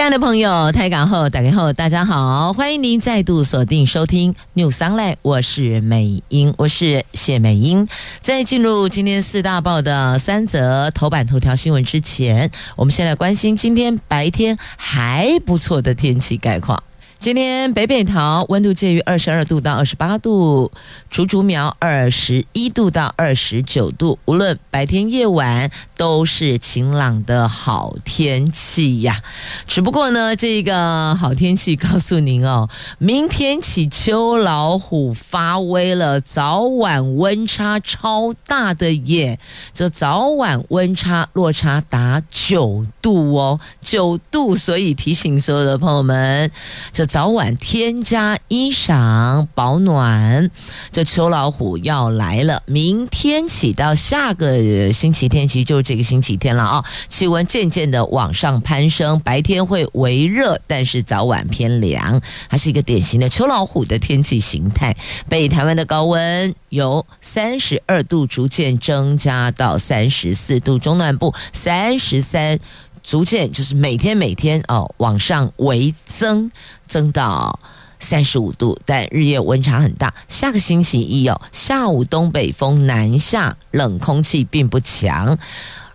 亲爱的朋友，台港后打开后，大家好，欢迎您再度锁定收听 New Sunlight 我是美英，我是谢美英。在进入今天四大报的三则头版头条新闻之前，我们先来关心今天白天还不错的天气概况。今天北北桃温度介于二十二度到二十八度，竹竹苗二十一度到二十九度，无论白天夜晚都是晴朗的好天气呀。只不过呢，这个好天气告诉您哦，明天起秋老虎发威了，早晚温差超大的耶，这早晚温差落差达九度哦，九度，所以提醒所有的朋友们，这。早晚添加衣裳保暖，这秋老虎要来了。明天起到下个星期天，其实就是这个星期天了啊！气温渐渐的往上攀升，白天会微热，但是早晚偏凉，它是一个典型的秋老虎的天气形态。北台湾的高温由三十二度逐渐增加到三十四度，中南部三十三。逐渐就是每天每天哦往上微增，增到三十五度，但日夜温差很大。下个星期一哦，下午东北风南下，冷空气并不强。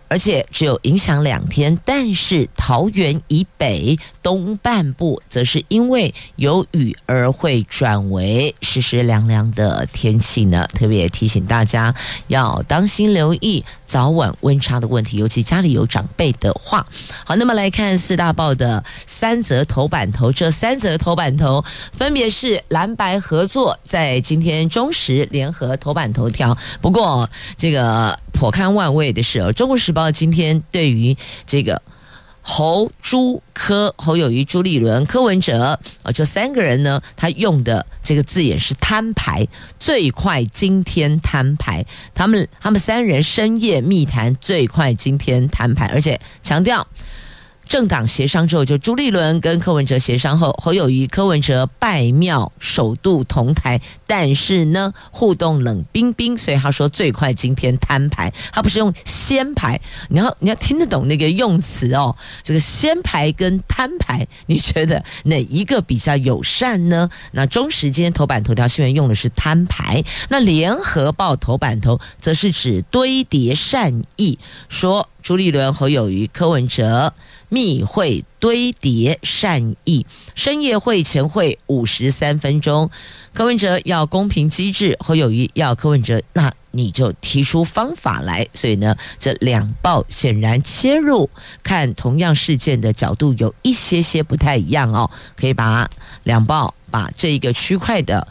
而且只有影响两天，但是桃园以北东半部则是因为有雨而会转为湿湿凉凉的天气呢。特别提醒大家要当心留意早晚温差的问题，尤其家里有长辈的话。好，那么来看四大报的三则头版头，这三则头版头分别是蓝白合作，在今天中时联合头版头条。不过这个。颇堪万味的是，《中国时报》今天对于这个侯、朱、柯、侯友谊、朱立伦、柯文哲啊这三个人呢，他用的这个字眼是摊牌，最快今天摊牌。他们他们三人深夜密谈，最快今天摊牌，而且强调。政党协商之后，就朱立伦跟柯文哲协商后，侯友谊、柯文哲拜庙首度同台，但是呢，互动冷冰冰，所以他说最快今天摊牌，他不是用先牌，你要你要听得懂那个用词哦。这个先牌跟摊牌，你觉得哪一个比较友善呢？那中时今天头版头条新闻用的是摊牌，那联合报头版头则是指堆叠善意，说朱立伦、侯友谊、柯文哲。密会堆叠善意，深夜会前会五十三分钟。柯文哲要公平机制，侯友谊要柯文哲，那你就提出方法来。所以呢，这两报显然切入看同样事件的角度有一些些不太一样哦。可以把两报把这一个区块的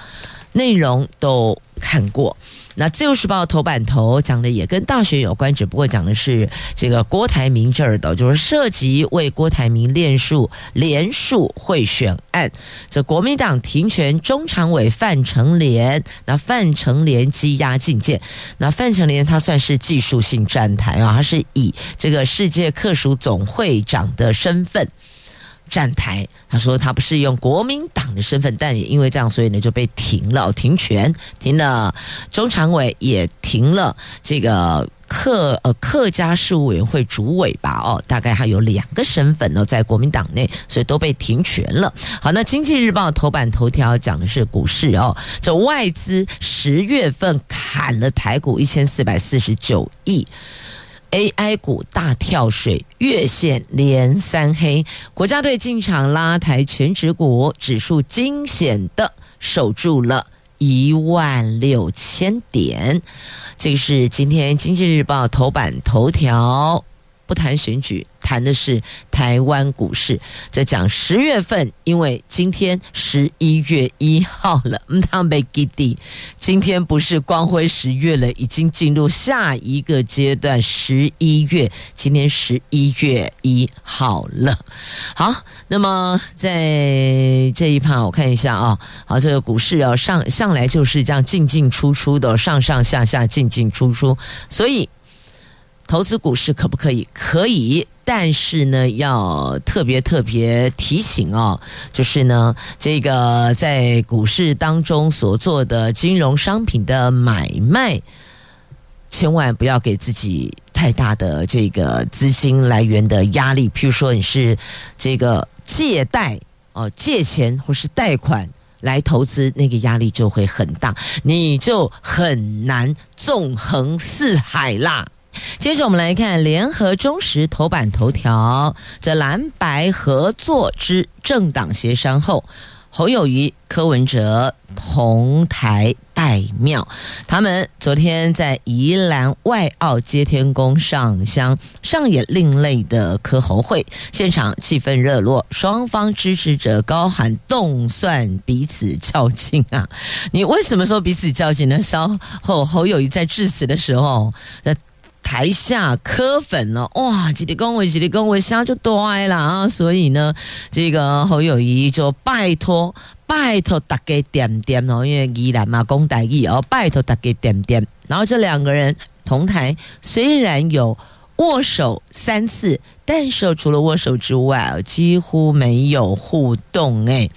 内容都看过。那自由时报头版头讲的也跟大学有关，只不过讲的是这个郭台铭这儿的，就是涉及为郭台铭连署连署贿选案。这国民党停权中常委范成廉，那范成廉羁押禁见。那范成廉他算是技术性站台啊，他是以这个世界客属总会长的身份。站台，他说他不是用国民党的身份，但也因为这样，所以呢就被停了，停权，停了中常委，也停了这个客呃客家事务委员会主委吧？哦，大概还有两个身份哦，在国民党内，所以都被停权了。好，那经济日报头版头条讲的是股市哦，这外资十月份砍了台股一千四百四十九亿。AI 股大跳水，月线连三黑，国家队进场拉抬全指股指数，惊险的守住了一万六千点。这个是今天经济日报头版头条。不谈选举，谈的是台湾股市。在讲十月份，因为今天十一月一号了，唔当被给地。今天不是光辉十月了，已经进入下一个阶段，十一月。今天十一月一号了。好，那么在这一趴，我看一下啊。好，这个股市要上上来就是这样进进出出的，上上下下进进出出，所以。投资股市可不可以？可以，但是呢，要特别特别提醒哦，就是呢，这个在股市当中所做的金融商品的买卖，千万不要给自己太大的这个资金来源的压力。譬如说，你是这个借贷哦，借钱或是贷款来投资，那个压力就会很大，你就很难纵横四海啦。接着我们来看联合中时头版头条，这蓝白合作之政党协商后，侯友谊、柯文哲同台拜庙。他们昨天在宜兰外澳接天宫上香，上演另类的柯侯会，现场气氛热络，双方支持者高喊动算彼此较劲啊！你为什么说彼此较劲呢？稍后侯友谊在致辞的时候，台下磕粉了，哇，几里恭维，几里恭维，下就多爱了啊！所以呢，这个侯友谊就拜托，拜托大家点点哦，因为依兰嘛，公大义哦，拜托大家点点。然后这两个人同台，虽然有握手三次，但是除了握手之外，几乎没有互动哎。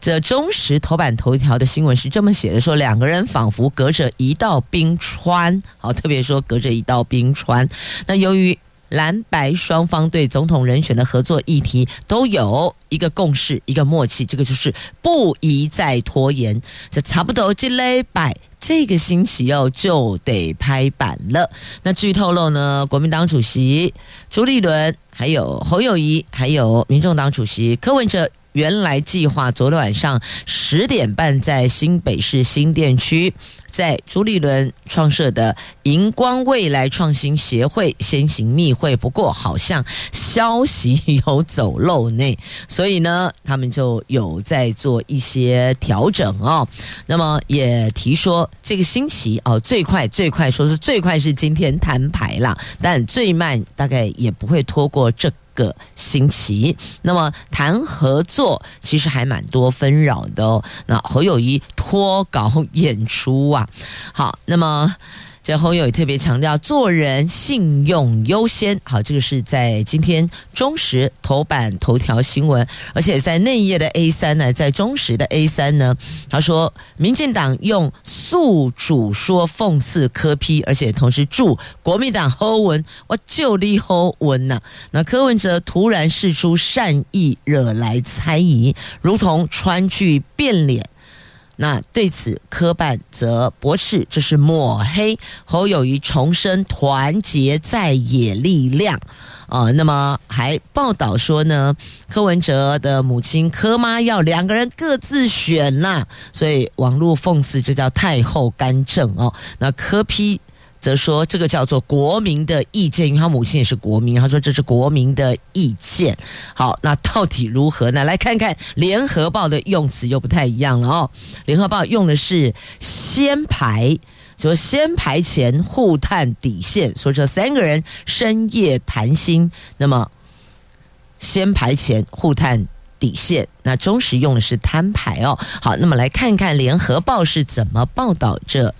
这中时头版头条的新闻是这么写的：说两个人仿佛隔着一道冰川，好，特别说隔着一道冰川。那由于蓝白双方对总统人选的合作议题都有一个共识、一个默契，这个就是不宜再拖延。这差不多这礼拜这个星期哦就得拍板了。那据透露呢，国民党主席朱立伦、还有侯友宜、还有民众党主席柯文哲。原来计划昨天晚上十点半在新北市新店区，在朱立伦创设的荧光未来创新协会先行密会，不过好像消息有走漏内，所以呢，他们就有在做一些调整哦。那么也提说，这个星期哦，最快最快说是最快是今天摊牌了，但最慢大概也不会拖过这个星期，那么谈合作其实还蛮多纷扰的哦。那侯友谊脱稿演出啊，好，那么。这侯友宜特别强调，做人信用优先。好，这个是在今天中时头版头条新闻，而且在内页的 A 三呢，在中时的 A 三呢，他说，民进党用宿主说讽刺柯 P，而且同时祝国民党侯文，我就立侯文呐。那柯文哲突然释出善意，惹来猜疑，如同川剧变脸。那对此，柯办则驳斥，这是抹黑侯友谊重申团结在野力量啊、呃。那么还报道说呢，柯文哲的母亲柯妈要两个人各自选啦，所以网络讽刺这叫太后干政哦。那柯批。则说这个叫做国民的意见，因为他母亲也是国民，他说这是国民的意见。好，那到底如何呢？来看看联合报的用词又不太一样了哦。联合报用的是先排，说先排前互探底线，说这三个人深夜谈心，那么先排前互探底线。那中时用的是摊牌哦。好，那么来看看联合报是怎么报道这。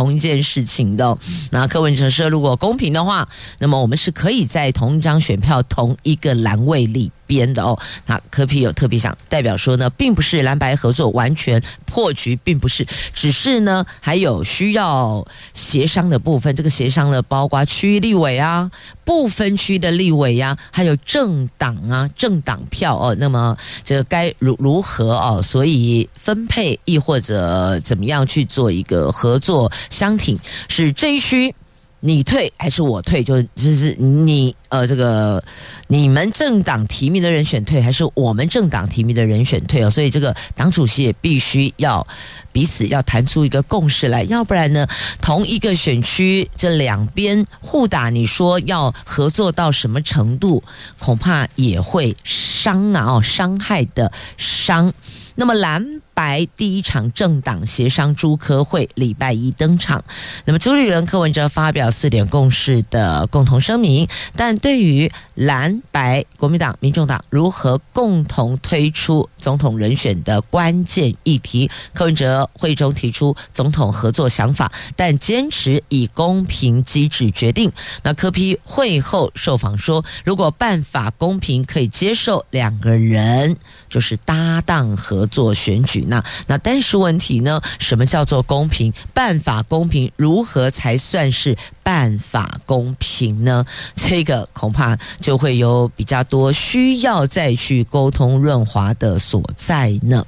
同一件事情的，那柯文哲说，如果公平的话，那么我们是可以在同一张选票同一个栏位里边的哦。那柯皮有特别想代表说呢，并不是蓝白合作完全破局，并不是，只是呢还有需要协商的部分。这个协商呢，包括区域立委啊、不分区的立委呀、啊，还有政党啊、政党票哦。那么这个该如如何哦？所以分配亦或者怎么样去做一个合作？相挺是这一区你退还是我退？就就是你呃，这个你们政党提名的人选退，还是我们政党提名的人选退哦？所以这个党主席也必须要彼此要谈出一个共识来，要不然呢，同一个选区这两边互打，你说要合作到什么程度，恐怕也会伤啊哦，伤害的伤。那么蓝。白第一场政党协商朱科会礼拜一登场，那么朱立伦、柯文哲发表四点共识的共同声明，但对于蓝白国民党、民众党如何共同推出总统人选的关键议题，柯文哲会中提出总统合作想法，但坚持以公平机制决定。那柯批会后受访说，如果办法公平，可以接受两个人就是搭档合作选举。那那但是问题呢？什么叫做公平？办法公平，如何才算是办法公平呢？这个恐怕就会有比较多需要再去沟通润滑的所在呢。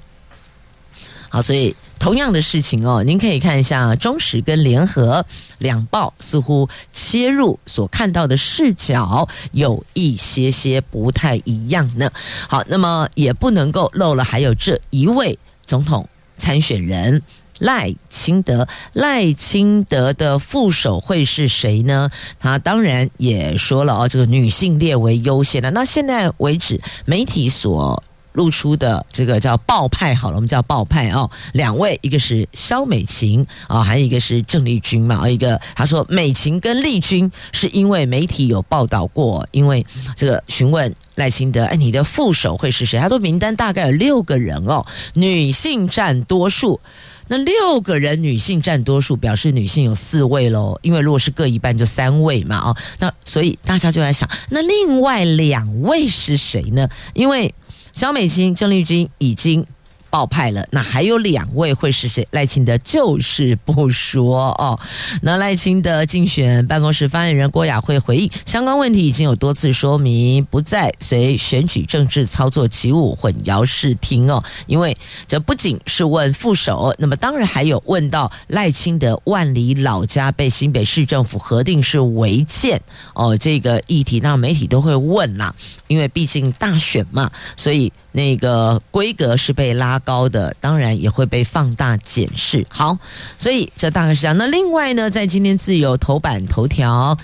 好，所以同样的事情哦，您可以看一下中时跟联合两报，似乎切入所看到的视角有一些些不太一样呢。好，那么也不能够漏了，还有这一位。总统参选人赖清德，赖清德的副手会是谁呢？他当然也说了啊，这个女性列为优先的。那现在为止，媒体所露出的这个叫爆派，好了，我们叫爆派哦，两位，一个是萧美琴啊、还有一个是郑丽君嘛。一个他说美琴跟丽君是因为媒体有报道过，因为这个询问。赖清德，哎，你的副手会是谁？他说名单大概有六个人哦，女性占多数。那六个人女性占多数，表示女性有四位喽。因为如果是各一半，就三位嘛，哦，那所以大家就在想，那另外两位是谁呢？因为萧美琴、郑丽君已经。爆派了，那还有两位会是谁？赖清德就是不说哦。那赖清德竞选办公室发言人郭雅慧回应，相关问题已经有多次说明，不再随选举政治操作起舞，混淆视听哦。因为这不仅是问副手，那么当然还有问到赖清德万里老家被新北市政府核定是违建哦，这个议题，那媒体都会问啦，因为毕竟大选嘛，所以。那个规格是被拉高的，当然也会被放大检视。好，所以这大概是这样。那另外呢，在今天自由头版头条，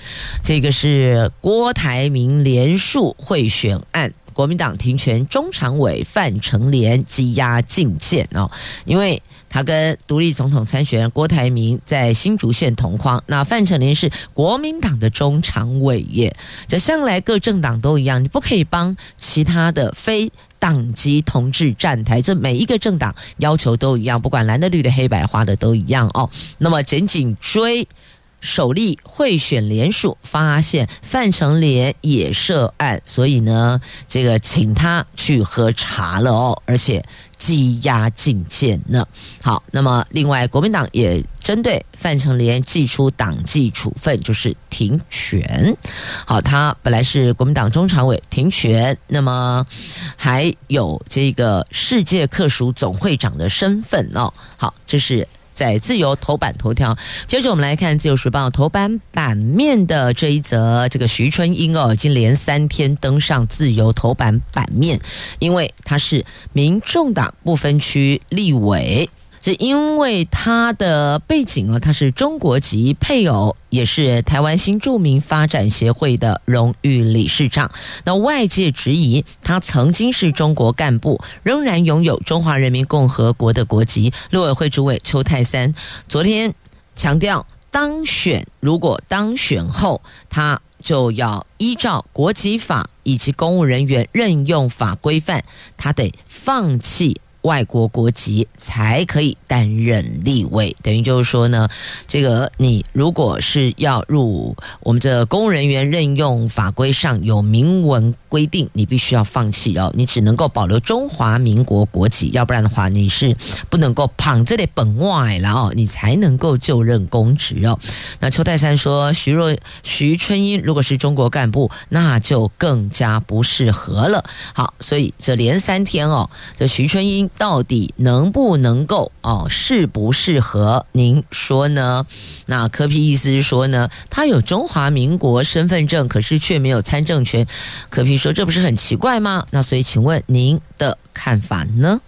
这个是郭台铭连署贿选案，国民党停权中常委范成廉羁押禁见哦，因为他跟独立总统参选人郭台铭在新竹县同框。那范成廉是国民党的中常委耶，这向来各政党都一样，你不可以帮其他的非。党籍同志站台，这每一个政党要求都一样，不管蓝的、绿的、黑白花的都一样哦。那么紧紧追首例贿选连署，发现范成廉也涉案，所以呢，这个请他去喝茶了哦，而且。羁押禁见呢？好，那么另外，国民党也针对范成廉祭出党纪处分，就是停权。好，他本来是国民党中常委，停权，那么还有这个世界客属总会长的身份哦。好，这是。在自由头版头条，接着我们来看自由时报头版版面的这一则，这个徐春英哦，已经连三天登上自由头版版面，因为他是民众党不分区立委。这因为他的背景啊，他是中国籍配偶，也是台湾新著名发展协会的荣誉理事长。那外界质疑他曾经是中国干部，仍然拥有中华人民共和国的国籍。陆委会主委邱太三昨天强调，当选如果当选后，他就要依照国籍法以及公务人员任用法规范，他得放弃。外国国籍才可以担任立委，等于就是说呢，这个你如果是要入我们这公务人员任用法规上有明文规定，你必须要放弃哦，你只能够保留中华民国国籍，要不然的话你是不能够捧这里本外了哦，你才能够就任公职哦。那邱太三说，徐若徐春英如果是中国干部，那就更加不适合了。好，所以这连三天哦，这徐春英。到底能不能够哦？适不适合？您说呢？那柯 P 意思是说呢，他有中华民国身份证，可是却没有参政权。柯 P 说这不是很奇怪吗？那所以请问您的看法呢？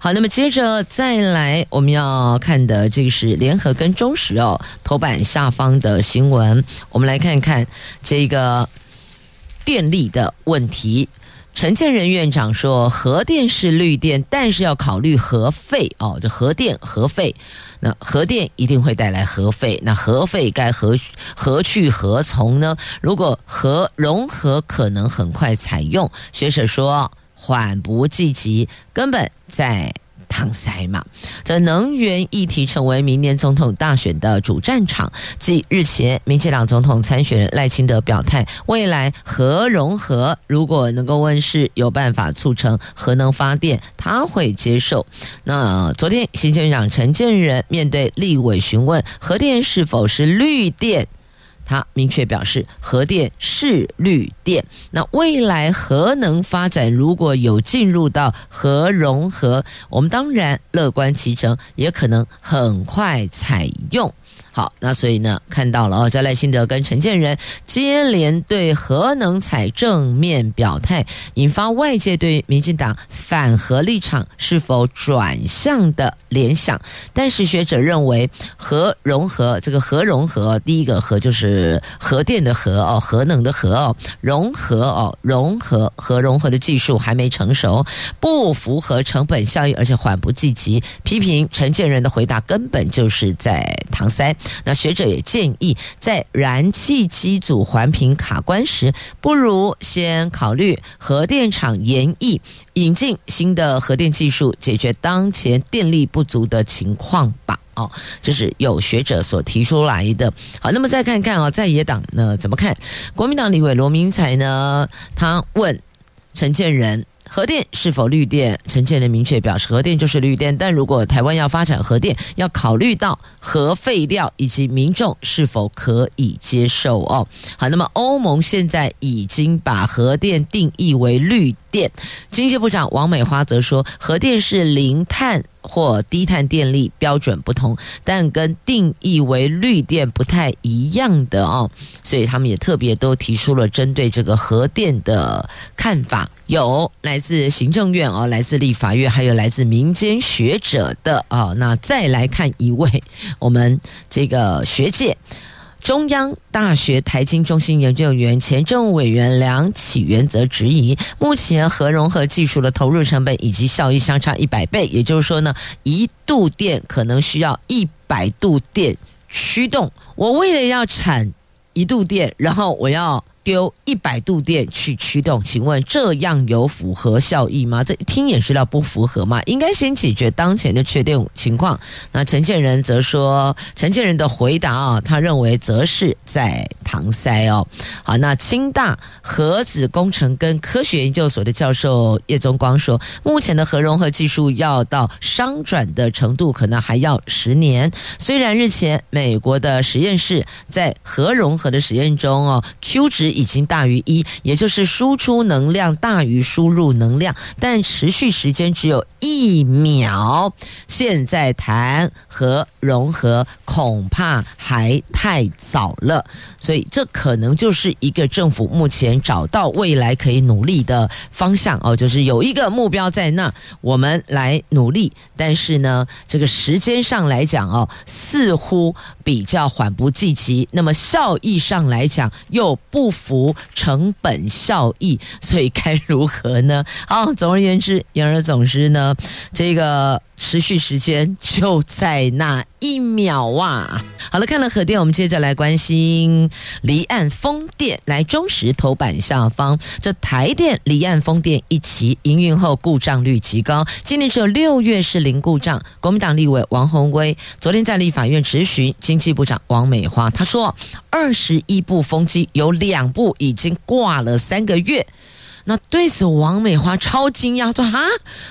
好，那么接着再来我们要看的这个是联合跟中时哦头版下方的新闻，我们来看看这个电力的问题。陈建仁院长说，核电是绿电，但是要考虑核废哦。这核电核废，那核电一定会带来核废，那核废该何何去何从呢？如果核融合可能很快采用，学者说缓不济急，根本在。搪塞嘛，这能源议题成为明年总统大选的主战场。继日前民进党总统参选人赖清德表态，未来核融合如果能够问世，有办法促成核能发电，他会接受。那昨天行政院长陈建仁面对立委询问，核电是否是绿电？他明确表示，核电是绿电。那未来核能发展如果有进入到核融合，我们当然乐观其成，也可能很快采用。好，那所以呢，看到了哦，在赖清德跟陈建仁接连对核能采正面表态，引发外界对民进党反核立场是否转向的联想。但是学者认为，核融合这个核融合，第一个核就是核电的核哦，核能的核哦，融合哦，融合核融合的技术还没成熟，不符合成本效益，而且缓不济急。批评陈建仁的回答根本就是在搪塞。那学者也建议，在燃气机组环评卡关时，不如先考虑核电厂研议引进新的核电技术，解决当前电力不足的情况吧。哦，这是有学者所提出来的。好，那么再看看啊，在野党呢怎么看？国民党李伟罗明才呢，他问陈建仁。核电是否绿电？陈建仁明确表示，核电就是绿电。但如果台湾要发展核电，要考虑到核废料以及民众是否可以接受哦。好，那么欧盟现在已经把核电定义为绿电。经济部长王美花则说，核电是零碳或低碳电力，标准不同，但跟定义为绿电不太一样的哦。所以他们也特别都提出了针对这个核电的看法。有来自行政院哦，来自立法院，还有来自民间学者的啊。那再来看一位，我们这个学界中央大学台经中心研究员、前政务委员梁启源则质疑，目前核融合技术的投入成本以及效益相差一百倍，也就是说呢，一度电可能需要一百度电驱动。我为了要产一度电，然后我要。丢一百度电去驱动，请问这样有符合效益吗？这听也知道不符合嘛。应该先解决当前的缺电情况。那陈建仁则说，陈建仁的回答啊，他认为则是在搪塞哦。好，那清大核子工程跟科学研究所的教授叶宗光说，目前的核融合技术要到商转的程度，可能还要十年。虽然日前美国的实验室在核融合的实验中哦，Q 值。已经大于一，也就是输出能量大于输入能量，但持续时间只有一秒。现在谈核融合恐怕还太早了，所以这可能就是一个政府目前找到未来可以努力的方向哦，就是有一个目标在那，我们来努力。但是呢，这个时间上来讲哦，似乎比较缓不济急。那么效益上来讲又不。符成本效益，所以该如何呢？好，总而言之，言而总之呢，这个持续时间就在那一秒啊！好了，看了核电，我们接着来关心离岸风电。来，中时头版下方，这台电离岸风电一期营运后故障率极高，今年只有六月是零故障。国民党立委王鸿威昨天在立法院质询经济部长王美花，他说二十一部风机有两部已经挂了三个月。那对此，王美花超惊讶，说：“哈，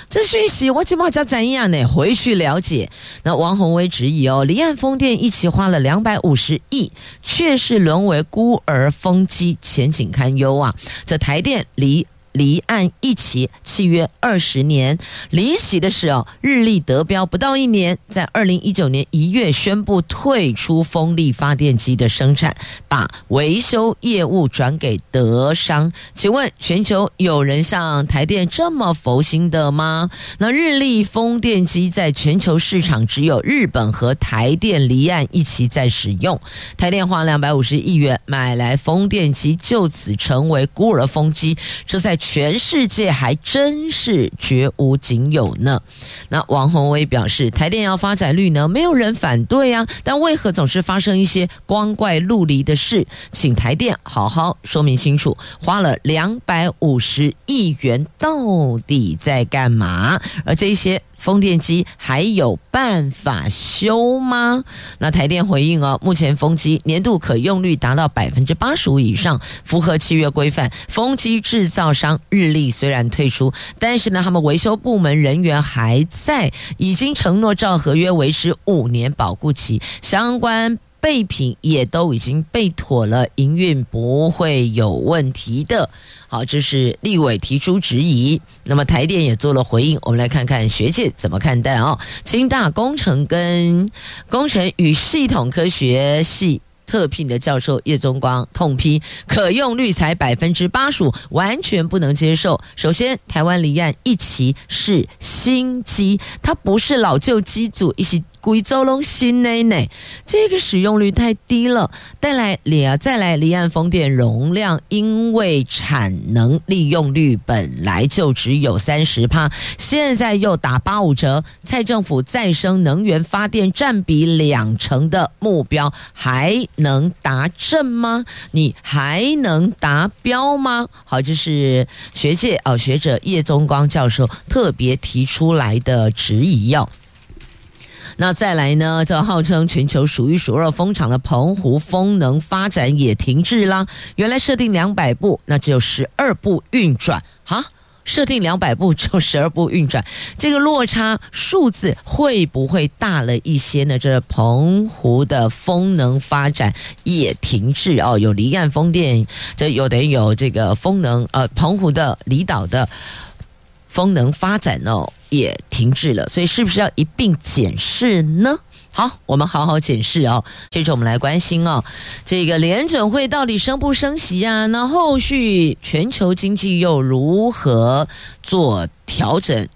这讯息我怎么叫怎样呢？回去了解。”那王鸿薇质疑哦，离岸风电一期花了两百五十亿，却是沦为孤儿风机，前景堪忧啊！这台电离。离岸一期契约二十年，离奇的是哦，日立得标不到一年，在二零一九年一月宣布退出风力发电机的生产，把维修业务转给德商。请问全球有人像台电这么佛心的吗？那日立风电机在全球市场只有日本和台电离岸一期在使用，台电花两百五十亿元买来风电机，就此成为孤儿风机，这在。全世界还真是绝无仅有呢。那王宏威表示，台电要发展绿能，没有人反对啊，但为何总是发生一些光怪陆离的事？请台电好好说明清楚，花了两百五十亿元到底在干嘛？而这些。风电机还有办法修吗？那台电回应哦，目前风机年度可用率达到百分之八十五以上，符合契约规范。风机制造商日立虽然退出，但是呢，他们维修部门人员还在，已经承诺照合约维持五年保护期，相关。备品也都已经备妥了，营运不会有问题的。好，这是立委提出质疑，那么台电也做了回应。我们来看看学界怎么看待哦。清大工程跟工程与系统科学系特聘的教授叶宗光痛批，可用率才百分之八十五，完全不能接受。首先，台湾离岸一期是新机，它不是老旧机组一起。贵州龙新内内，这个使用率太低了。带来离啊，再来离岸风电容量，因为产能利用率本来就只有三十趴，现在又打八五折。蔡政府再生能源发电占比两成的目标，还能达阵吗？你还能达标吗？好，这是学界哦学者叶宗光教授特别提出来的质疑要。那再来呢？这号称全球数一数二风场的澎湖风能发展也停滞啦。原来设定两百部，那只有十二部运转哈，设定两百部，只有十二部运转，这个落差数字会不会大了一些呢？这澎湖的风能发展也停滞哦，有离岸风电，这有等于有这个风能呃，澎湖的离岛的风能发展哦。也停滞了，所以是不是要一并检视呢？好，我们好好检视哦。接着我们来关心哦，这个联准会到底升不升息啊？那后续全球经济又如何做调整？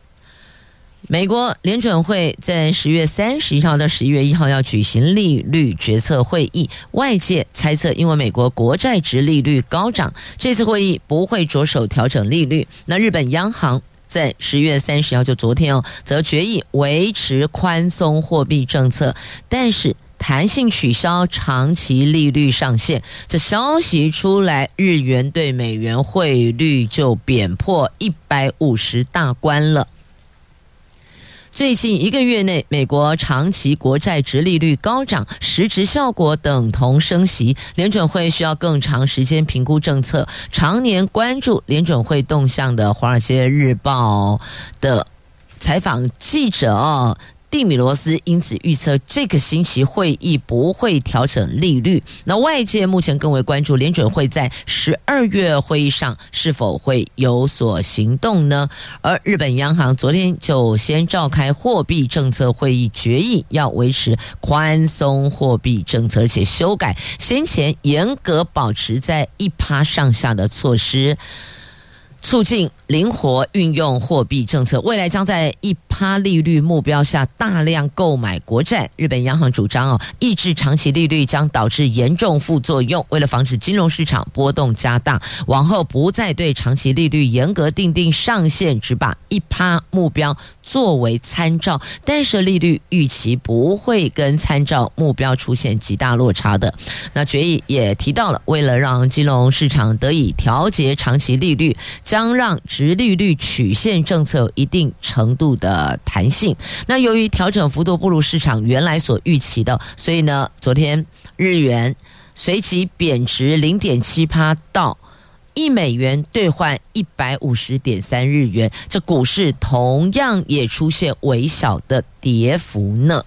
美国联准会在十月三十一号到十一月一号要举行利率决策会议，外界猜测，因为美国国债值利率高涨，这次会议不会着手调整利率。那日本央行。在十月三十号，就昨天哦，则决议维持宽松货币政策，但是弹性取消长期利率上限。这消息出来，日元对美元汇率就贬破一百五十大关了。最近一个月内，美国长期国债殖利率高涨，实质效果等同升息。联准会需要更长时间评估政策。常年关注联准会动向的《华尔街日报》的采访记者。蒂米罗斯因此预测这个星期会议不会调整利率。那外界目前更为关注联准会在十二月会议上是否会有所行动呢？而日本央行昨天就先召开货币政策会议，决议要维持宽松货币政策，而且修改先前严格保持在一趴上下的措施。促进灵活运用货币政策，未来将在一趴利率目标下大量购买国债。日本央行主张哦，抑制长期利率将导致严重副作用。为了防止金融市场波动加大，往后不再对长期利率严格定定上限，只把一趴目标作为参照。但是利率预期不会跟参照目标出现极大落差的。那决议也提到了，为了让金融市场得以调节长期利率。将让殖利率曲线政策有一定程度的弹性。那由于调整幅度不如市场原来所预期的，所以呢，昨天日元随即贬值零点七趴到一美元兑换一百五十点三日元。这股市同样也出现微小的跌幅呢。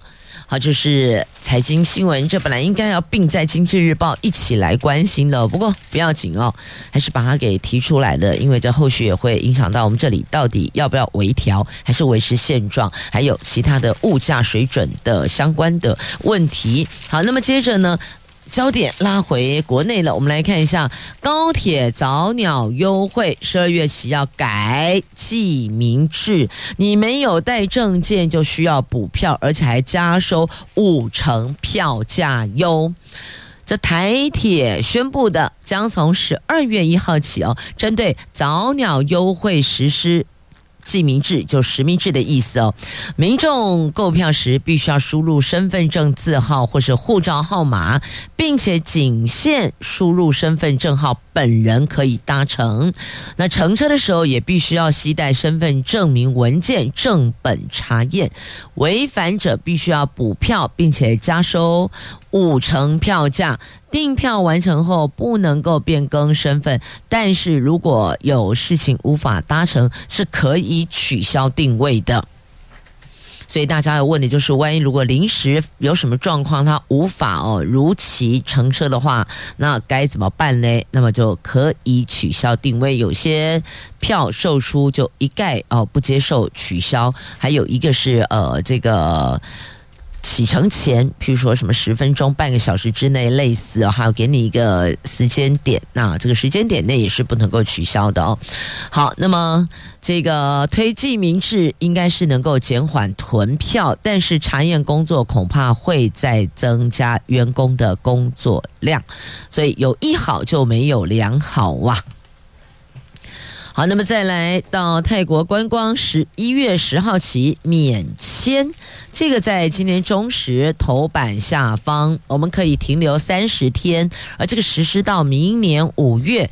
好，就是财经新闻，这本来应该要并在《经济日报》一起来关心的，不过不要紧哦，还是把它给提出来了，因为这后续也会影响到我们这里到底要不要微调，还是维持现状，还有其他的物价水准的相关的问题。好，那么接着呢，焦点拉回国内了，我们来看一下高铁早鸟优惠，十二月起要改记名制，你没有带证件就需要补票，而且还加收五成票价哟。这台铁宣布的，将从十二月一号起哦，针对早鸟优惠实施。记名制就实名制的意思哦，民众购票时必须要输入身份证字号或是护照号码，并且仅限输入身份证号本人可以搭乘。那乘车的时候也必须要携带身份证明文件正本查验，违反者必须要补票，并且加收。五成票价。订票完成后不能够变更身份，但是如果有事情无法搭乘，是可以取消定位的。所以大家要问的就是，万一如果临时有什么状况，他无法哦如期乘车的话，那该怎么办呢？那么就可以取消定位，有些票售出就一概哦不接受取消，还有一个是呃这个。启程前，譬如说什么十分钟、半个小时之内，类似还要给你一个时间点，那这个时间点内也是不能够取消的哦。好，那么这个推记名制应该是能够减缓囤票，但是查验工作恐怕会再增加员工的工作量，所以有一好就没有两好哇。好，那么再来到泰国观光，十一月十号起免签，这个在今年中时头版下方，我们可以停留三十天，而这个实施到明年五月，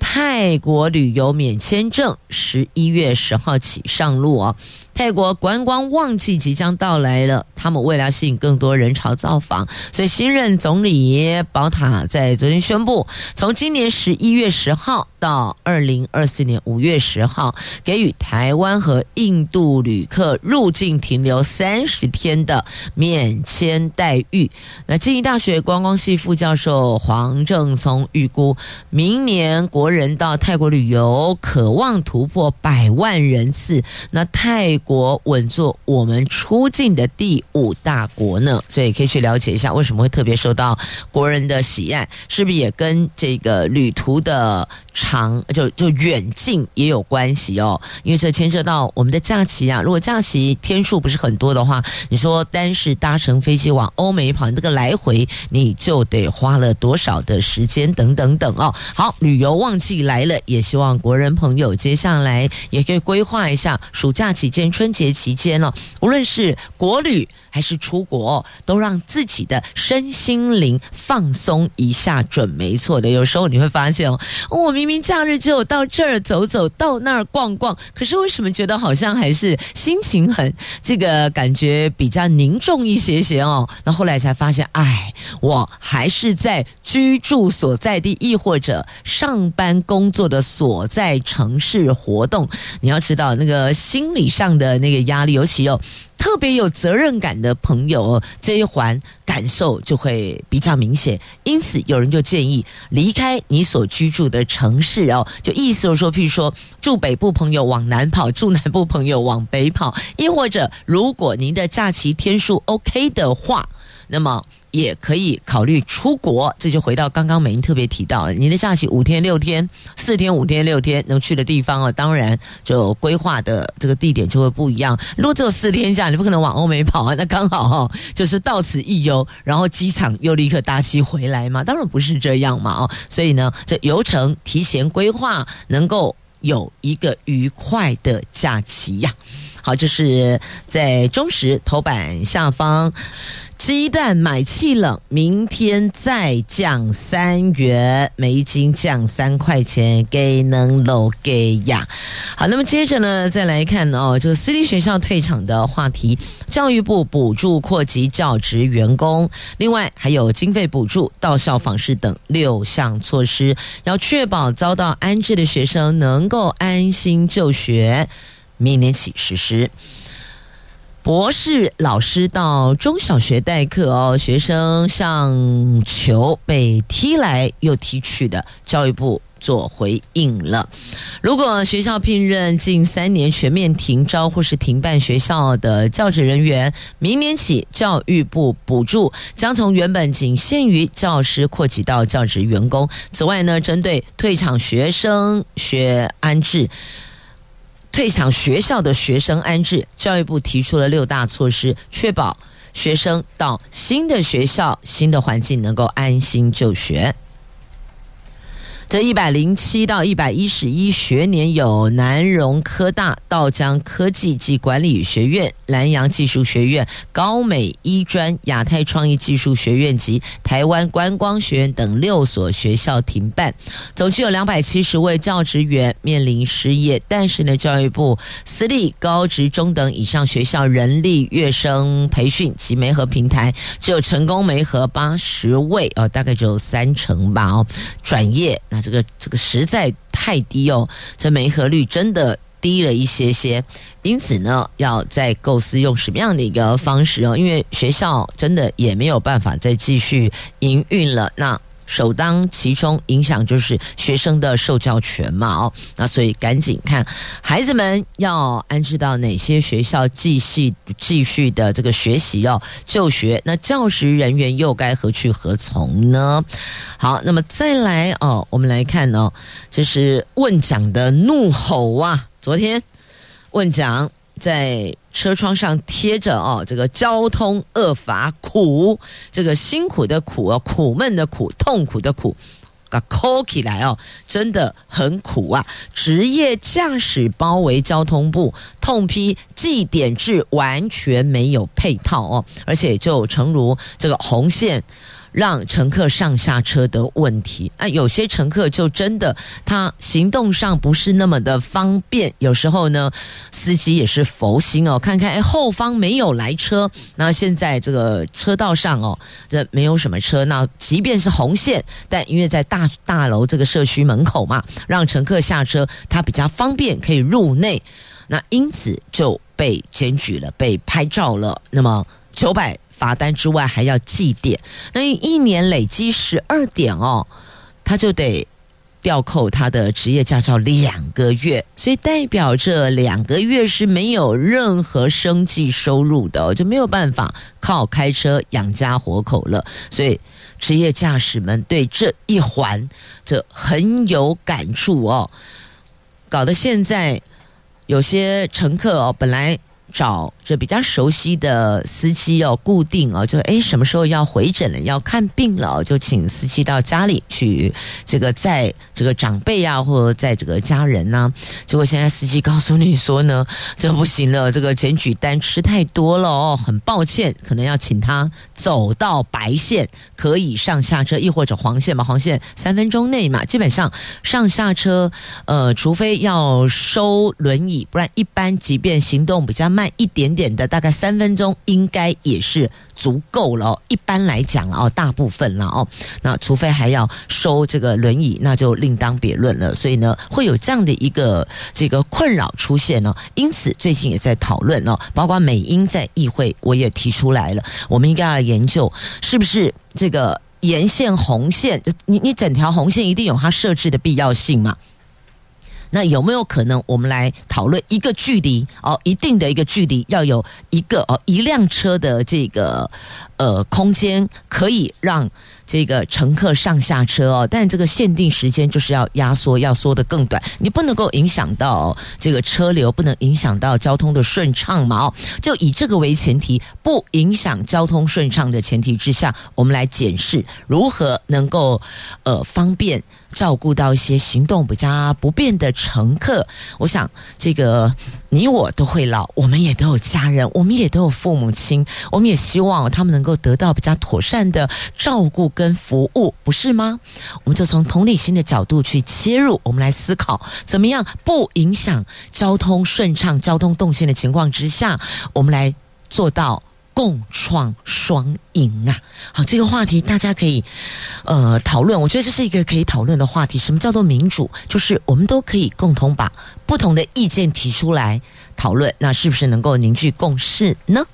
泰国旅游免签证十一月十号起上路哦。泰国观光旺季即将到来了，他们为了吸引更多人潮造访，所以新任总理宝塔在昨天宣布，从今年十一月十号到二零二四年五月十号，给予台湾和印度旅客入境停留三十天的免签待遇。那静宜大学观光系副教授黄正聪预估，明年国人到泰国旅游渴望突破百万人次。那泰国稳坐我们出境的第五大国呢，所以可以去了解一下为什么会特别受到国人的喜爱，是不是也跟这个旅途的长就就远近也有关系哦？因为这牵涉到我们的假期啊，如果假期天数不是很多的话，你说单是搭乘飞机往欧美跑，这个来回你就得花了多少的时间等等等哦。好，旅游旺季来了，也希望国人朋友接下来也可以规划一下暑假期间。春节期间呢，无论是国旅还是出国，都让自己的身心灵放松一下，准没错的。有时候你会发现哦，我明明假日只有到这儿走走，到那儿逛逛，可是为什么觉得好像还是心情很这个感觉比较凝重一些些哦？那后来才发现，哎，我还是在居住所在地，亦或者上班工作的所在城市活动。你要知道，那个心理上的那个压力，尤其有特别有责任感的朋友，这一环感受就会比较明显。因此，有人就建议离开你所居住的城市哦，就意思就是说，譬如说住北部朋友往南跑，住南部朋友往北跑，亦或者如果您的假期天数 OK 的话，那么。也可以考虑出国，这就回到刚刚美英特别提到，你的假期五天六天、四天五天六天能去的地方啊，当然就规划的这个地点就会不一样。如果只有四天假，你不可能往欧美跑啊，那刚好哈，就是到此一游，然后机场又立刻搭机回来嘛，当然不是这样嘛哦，所以呢，这游程提前规划，能够有一个愉快的假期呀。好，这是在中时头版下方。鸡蛋买气冷，明天再降三元，每一斤降三块钱，给能搂给呀。好，那么接着呢，再来看哦，这个私立学校退场的话题，教育部补助扩及教职员工，另外还有经费补助、到校访视等六项措施，要确保遭到安置的学生能够安心就学，明年起实施。博士老师到中小学代课哦，学生上球被踢来又踢去的，教育部做回应了。如果学校聘任近三年全面停招或是停办学校的教职人员，明年起教育部补助将从原本仅限于教师扩及到教职员工。此外呢，针对退场学生学安置。退场学校的学生安置，教育部提出了六大措施，确保学生到新的学校、新的环境能够安心就学。这一百零七到一百一十一学年有南荣科大、道江科技及管理学院、南洋技术学院、高美医专、亚太创意技术学院及台湾观光学院等六所学校停办，总计有两百七十位教职员面临失业。但是呢，教育部私立高职中等以上学校人力跃升培训及媒合平台只有成功媒合八十位哦，大概只有三成吧哦，转业这个这个实在太低哦，这煤合率真的低了一些些，因此呢，要再构思用什么样的一个方式哦，因为学校真的也没有办法再继续营运了，那。首当其冲影响就是学生的受教权嘛，哦，那所以赶紧看孩子们要安置到哪些学校继续继续的这个学习要就学，那教职人员又该何去何从呢？好，那么再来哦，我们来看哦，这是问奖的怒吼啊！昨天问奖。在车窗上贴着哦，这个交通恶法苦，这个辛苦的苦哦，苦闷的苦，痛苦的苦，啊，抠起来哦，真的很苦啊！职业驾驶包围交通部，痛批计点制完全没有配套哦，而且就诚如这个红线。让乘客上下车的问题啊，有些乘客就真的他行动上不是那么的方便，有时候呢，司机也是佛心哦，看看哎后方没有来车，那现在这个车道上哦，这没有什么车，那即便是红线，但因为在大大楼这个社区门口嘛，让乘客下车他比较方便，可以入内，那因此就被检举了，被拍照了，那么九百。罚单之外还要记点，那一年累积十二点哦，他就得吊扣他的职业驾照两个月，所以代表这两个月是没有任何生计收入的，就没有办法靠开车养家活口了。所以职业驾驶们对这一环这很有感触哦，搞得现在有些乘客哦本来。找这比较熟悉的司机哦，固定哦，就哎什么时候要回诊了，要看病了，就请司机到家里去，这个在这个长辈啊，或者在这个家人呢、结果现在司机告诉你说呢，这不行了，这个检举单吃太多了哦，很抱歉，可能要请他走到白线可以上下车，亦或者黄线嘛，黄线三分钟内嘛，基本上上下车，呃，除非要收轮椅，不然一般即便行动比较。慢一点点点的，大概三分钟应该也是足够了。一般来讲哦，大部分了哦，那除非还要收这个轮椅，那就另当别论了。所以呢，会有这样的一个这个困扰出现呢。因此，最近也在讨论哦，包括美英在议会，我也提出来了，我们应该要研究是不是这个沿线红线，你你整条红线一定有它设置的必要性嘛？那有没有可能，我们来讨论一个距离哦，一定的一个距离，要有一个哦一辆车的这个呃空间，可以让。这个乘客上下车哦，但这个限定时间就是要压缩，要缩得更短。你不能够影响到这个车流，不能影响到交通的顺畅嘛？哦，就以这个为前提，不影响交通顺畅的前提之下，我们来检视如何能够呃方便照顾到一些行动比较不便的乘客。我想这个。你我都会老，我们也都有家人，我们也都有父母亲，我们也希望他们能够得到比较妥善的照顾跟服务，不是吗？我们就从同理心的角度去切入，我们来思考怎么样不影响交通顺畅、交通动线的情况之下，我们来做到。共创双赢啊！好，这个话题大家可以呃讨论。我觉得这是一个可以讨论的话题。什么叫做民主？就是我们都可以共同把不同的意见提出来讨论，那是不是能够凝聚共识呢？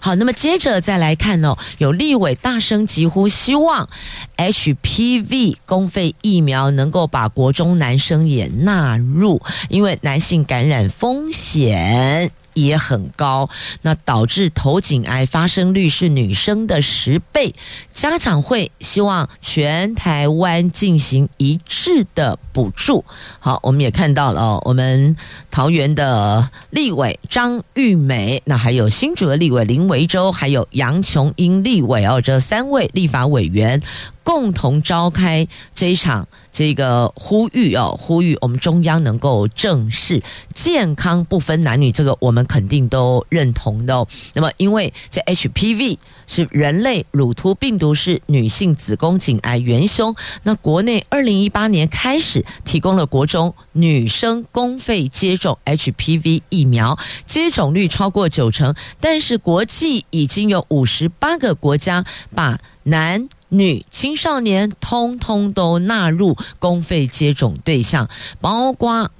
好，那么接着再来看哦，有立委大声疾呼，希望 HPV 公费疫苗能够把国中男生也纳入，因为男性感染风险。也很高，那导致头颈癌发生率是女生的十倍。家长会希望全台湾进行一致的补助。好，我们也看到了，我们桃园的立委张玉美，那还有新竹的立委林维洲，还有杨琼英立委哦，这三位立法委员。共同召开这一场这个呼吁哦，呼吁我们中央能够正视健康不分男女，这个我们肯定都认同的哦。那么，因为这 HPV 是人类乳突病毒，是女性子宫颈癌元凶。那国内二零一八年开始提供了国中女生公费接种 HPV 疫苗，接种率超过九成，但是国际已经有五十八个国家把男女青少年通通都纳入公费接种对象，包括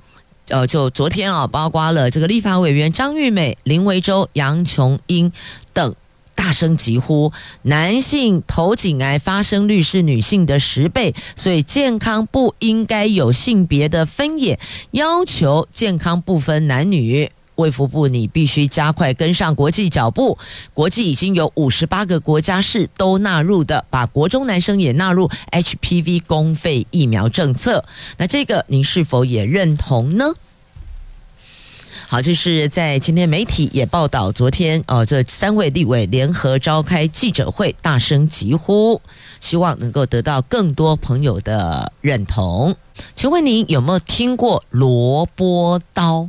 呃，就昨天啊，包括了这个立法委员张玉美、林维洲、杨琼英等大声疾呼：男性头颈癌发生率是女性的十倍，所以健康不应该有性别的分野，要求健康不分男女。卫福部，你必须加快跟上国际脚步。国际已经有五十八个国家是都纳入的，把国中男生也纳入 HPV 公费疫苗政策。那这个您是否也认同呢？好，这是在今天媒体也报道，昨天哦，这三位立委联合召开记者会，大声疾呼，希望能够得到更多朋友的认同。请问您有没有听过萝卜刀？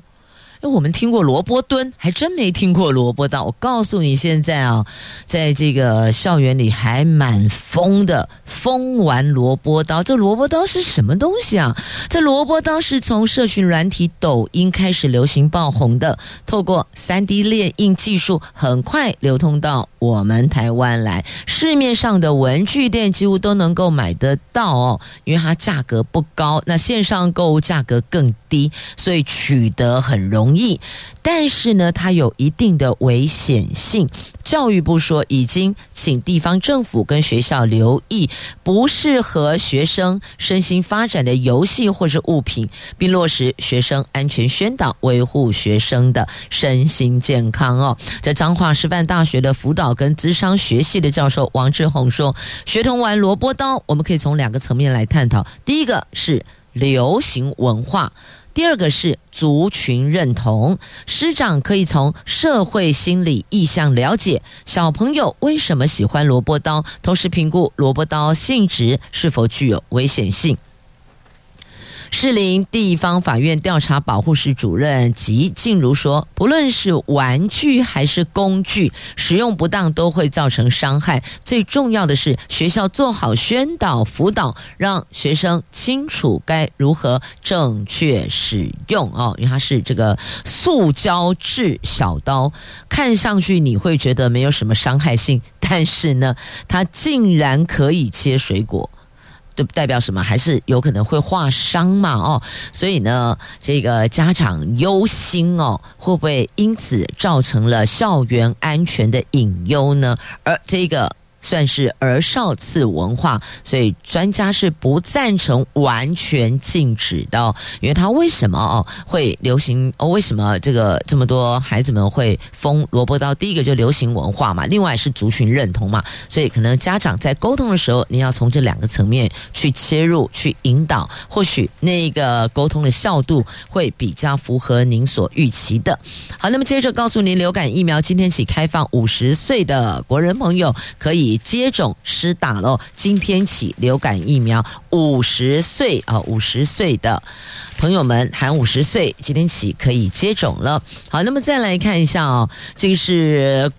我们听过萝卜蹲，还真没听过萝卜刀。我告诉你，现在啊，在这个校园里还蛮疯的，疯玩萝卜刀。这萝卜刀是什么东西啊？这萝卜刀是从社群软体抖音开始流行爆红的，透过 3D 列印技术，很快流通到我们台湾来。市面上的文具店几乎都能够买得到哦，因为它价格不高，那线上购物价格更低，所以取得很容易。但是呢，它有一定的危险性。教育部说，已经请地方政府跟学校留意不适合学生身心发展的游戏或是物品，并落实学生安全宣导，维护学生的身心健康哦。在彰化师范大学的辅导跟资商学系的教授王志宏说，学童玩萝卜刀，我们可以从两个层面来探讨。第一个是流行文化。第二个是族群认同，师长可以从社会心理意向了解小朋友为什么喜欢萝卜刀，同时评估萝卜刀性质是否具有危险性。士林地方法院调查保护室主任吉静茹说：“不论是玩具还是工具，使用不当都会造成伤害。最重要的是，学校做好宣导辅导，让学生清楚该如何正确使用哦。因为它是这个塑胶制小刀，看上去你会觉得没有什么伤害性，但是呢，它竟然可以切水果。”这代表什么？还是有可能会划伤嘛？哦，所以呢，这个家长忧心哦，会不会因此造成了校园安全的隐忧呢？而这个。算是儿少次文化，所以专家是不赞成完全禁止的。因为他为什么哦会流行？哦，为什么这个这么多孩子们会封萝卜刀？第一个就流行文化嘛，另外是族群认同嘛。所以可能家长在沟通的时候，你要从这两个层面去切入、去引导，或许那个沟通的效度会比较符合您所预期的。好，那么接着告诉您，流感疫苗今天起开放，五十岁的国人朋友可以。接种施打了，今天起流感疫苗，五十岁啊，五十岁的朋友们，喊五十岁，今天起可以接种了。好，那么再来看一下啊，这个是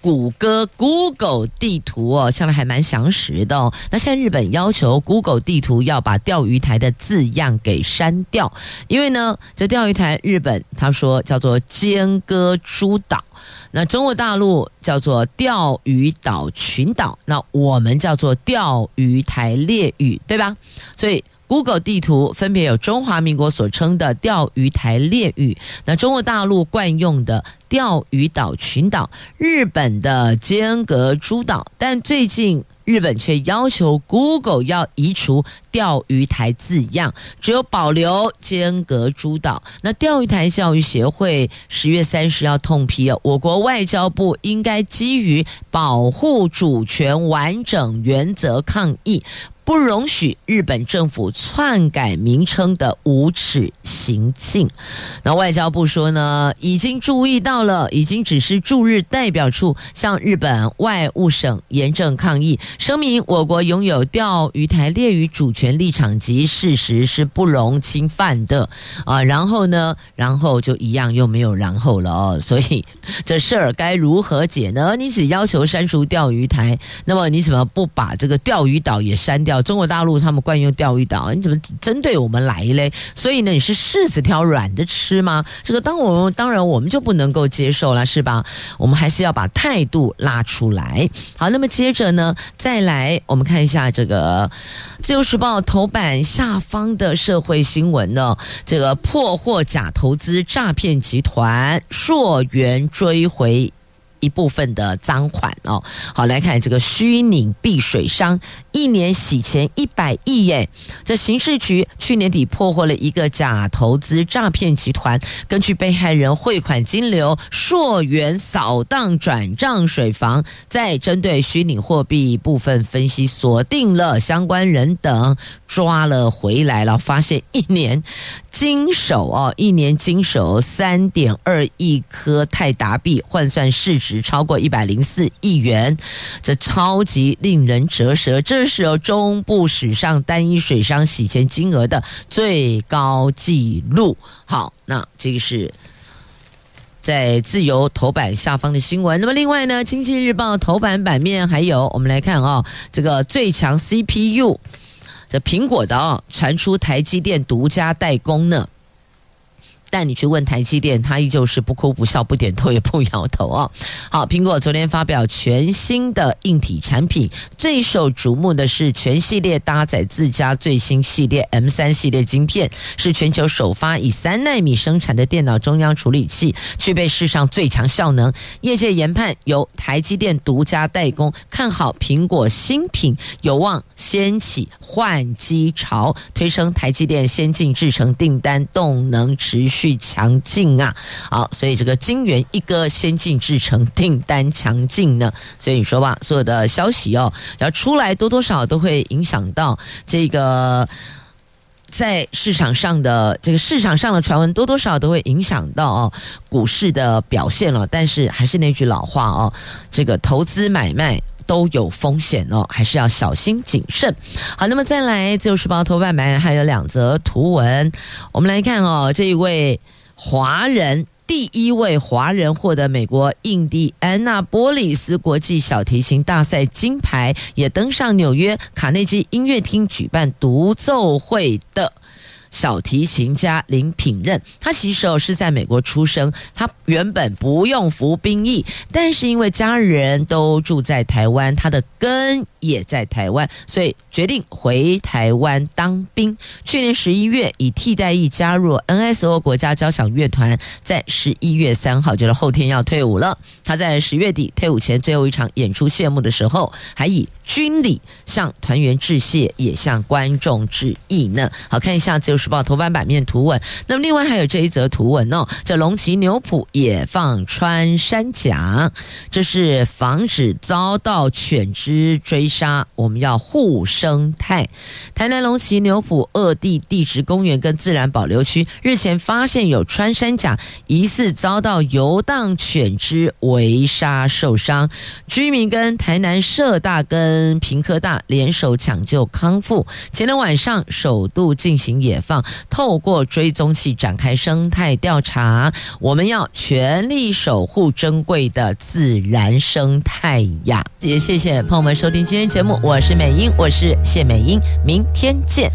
谷歌 Google 地图哦，向来还蛮详实的哦。那现在日本要求 Google 地图要把钓鱼台的字样给删掉，因为呢，这钓鱼台日本他说叫做尖阁诸岛。那中国大陆叫做钓鱼岛群岛，那我们叫做钓鱼台列屿，对吧？所以 Google 地图分别有中华民国所称的钓鱼台列屿，那中国大陆惯用的钓鱼岛群岛、日本的尖阁诸岛，但最近。日本却要求 Google 要移除“钓鱼台”字样，只有保留尖阁诸岛。那钓鱼台教育协会十月三十要痛批哦，我国外交部应该基于保护主权完整原则抗议。不容许日本政府篡改名称的无耻行径。那外交部说呢，已经注意到了，已经指示驻日代表处向日本外务省严正抗议，声明我国拥有钓鱼台列屿主权权立场及事实是不容侵犯的啊。然后呢，然后就一样又没有然后了哦。所以这事儿该如何解呢？你只要求删除钓鱼台，那么你怎么不把这个钓鱼岛也删掉？中国大陆他们惯用钓鱼岛，你怎么针对我们来嘞？所以呢，你是柿子挑软的吃吗？这个当我们当然我们就不能够接受了，是吧？我们还是要把态度拉出来。好，那么接着呢，再来我们看一下这个《自由时报》头版下方的社会新闻呢，这个破获假投资诈骗集团，溯源追回。一部分的赃款哦，好，来看这个虚拟避水商，一年洗钱一百亿耶！这刑事局去年底破获了一个假投资诈骗集团，根据被害人汇款金流溯源扫荡转账水房，再针对虚拟货币部分分析，锁定了相关人等，抓了回来了，发现一年经手哦，一年经手三点二亿颗泰达币，换算市值。值超过一百零四亿元，这超级令人折舌。这是由中部史上单一水商洗钱金额的最高纪录。好，那这个是在自由头版下方的新闻。那么另外呢，经济日报头版版面还有，我们来看啊、哦，这个最强 CPU，这苹果的啊、哦，传出台积电独家代工呢。但你去问台积电，他依旧是不哭不笑、不点头也不摇头哦。好，苹果昨天发表全新的硬体产品，最受瞩目的是全系列搭载自家最新系列 M 三系列晶片，是全球首发以三纳米生产的电脑中央处理器，具备世上最强效能。业界研判由台积电独家代工，看好苹果新品有望掀起换机潮，推升台积电先进制程订单动能持续。去强劲啊！好，所以这个晶圆一哥先进制程订单强劲呢，所以你说吧，所有的消息哦，要出来多多少少都会影响到这个在市场上的这个市场上的传闻，多多少少都会影响到哦股市的表现了。但是还是那句老话哦，这个投资买卖。都有风险哦，还是要小心谨慎。好，那么再来，《自由时报》头版版还有两则图文，我们来看哦。这一位华人，第一位华人获得美国印第安纳波利斯国际小提琴大赛金牌，也登上纽约卡内基音乐厅举办独奏会的。小提琴家林品任，他其实是在美国出生，他原本不用服兵役，但是因为家人都住在台湾，他的根也在台湾，所以决定回台湾当兵。去年十一月以替代役加入 NSO 国家交响乐团，在十一月三号，就是后天要退伍了。他在十月底退伍前最后一场演出谢幕的时候，还以军礼向团员致谢，也向观众致意呢。好，看一下就。时报头版版面图文，那么另外还有这一则图文哦，叫龙崎牛埔野放穿山甲，这是防止遭到犬只追杀，我们要护生态。台南龙崎牛埔二地地质公园跟自然保留区日前发现有穿山甲疑似遭到游荡犬只围杀受伤，居民跟台南社大跟屏科大联手抢救康复，前天晚上首度进行野放。透过追踪器展开生态调查，我们要全力守护珍贵的自然生态呀！也谢谢朋友们收听今天节目，我是美英，我是谢美英，明天见。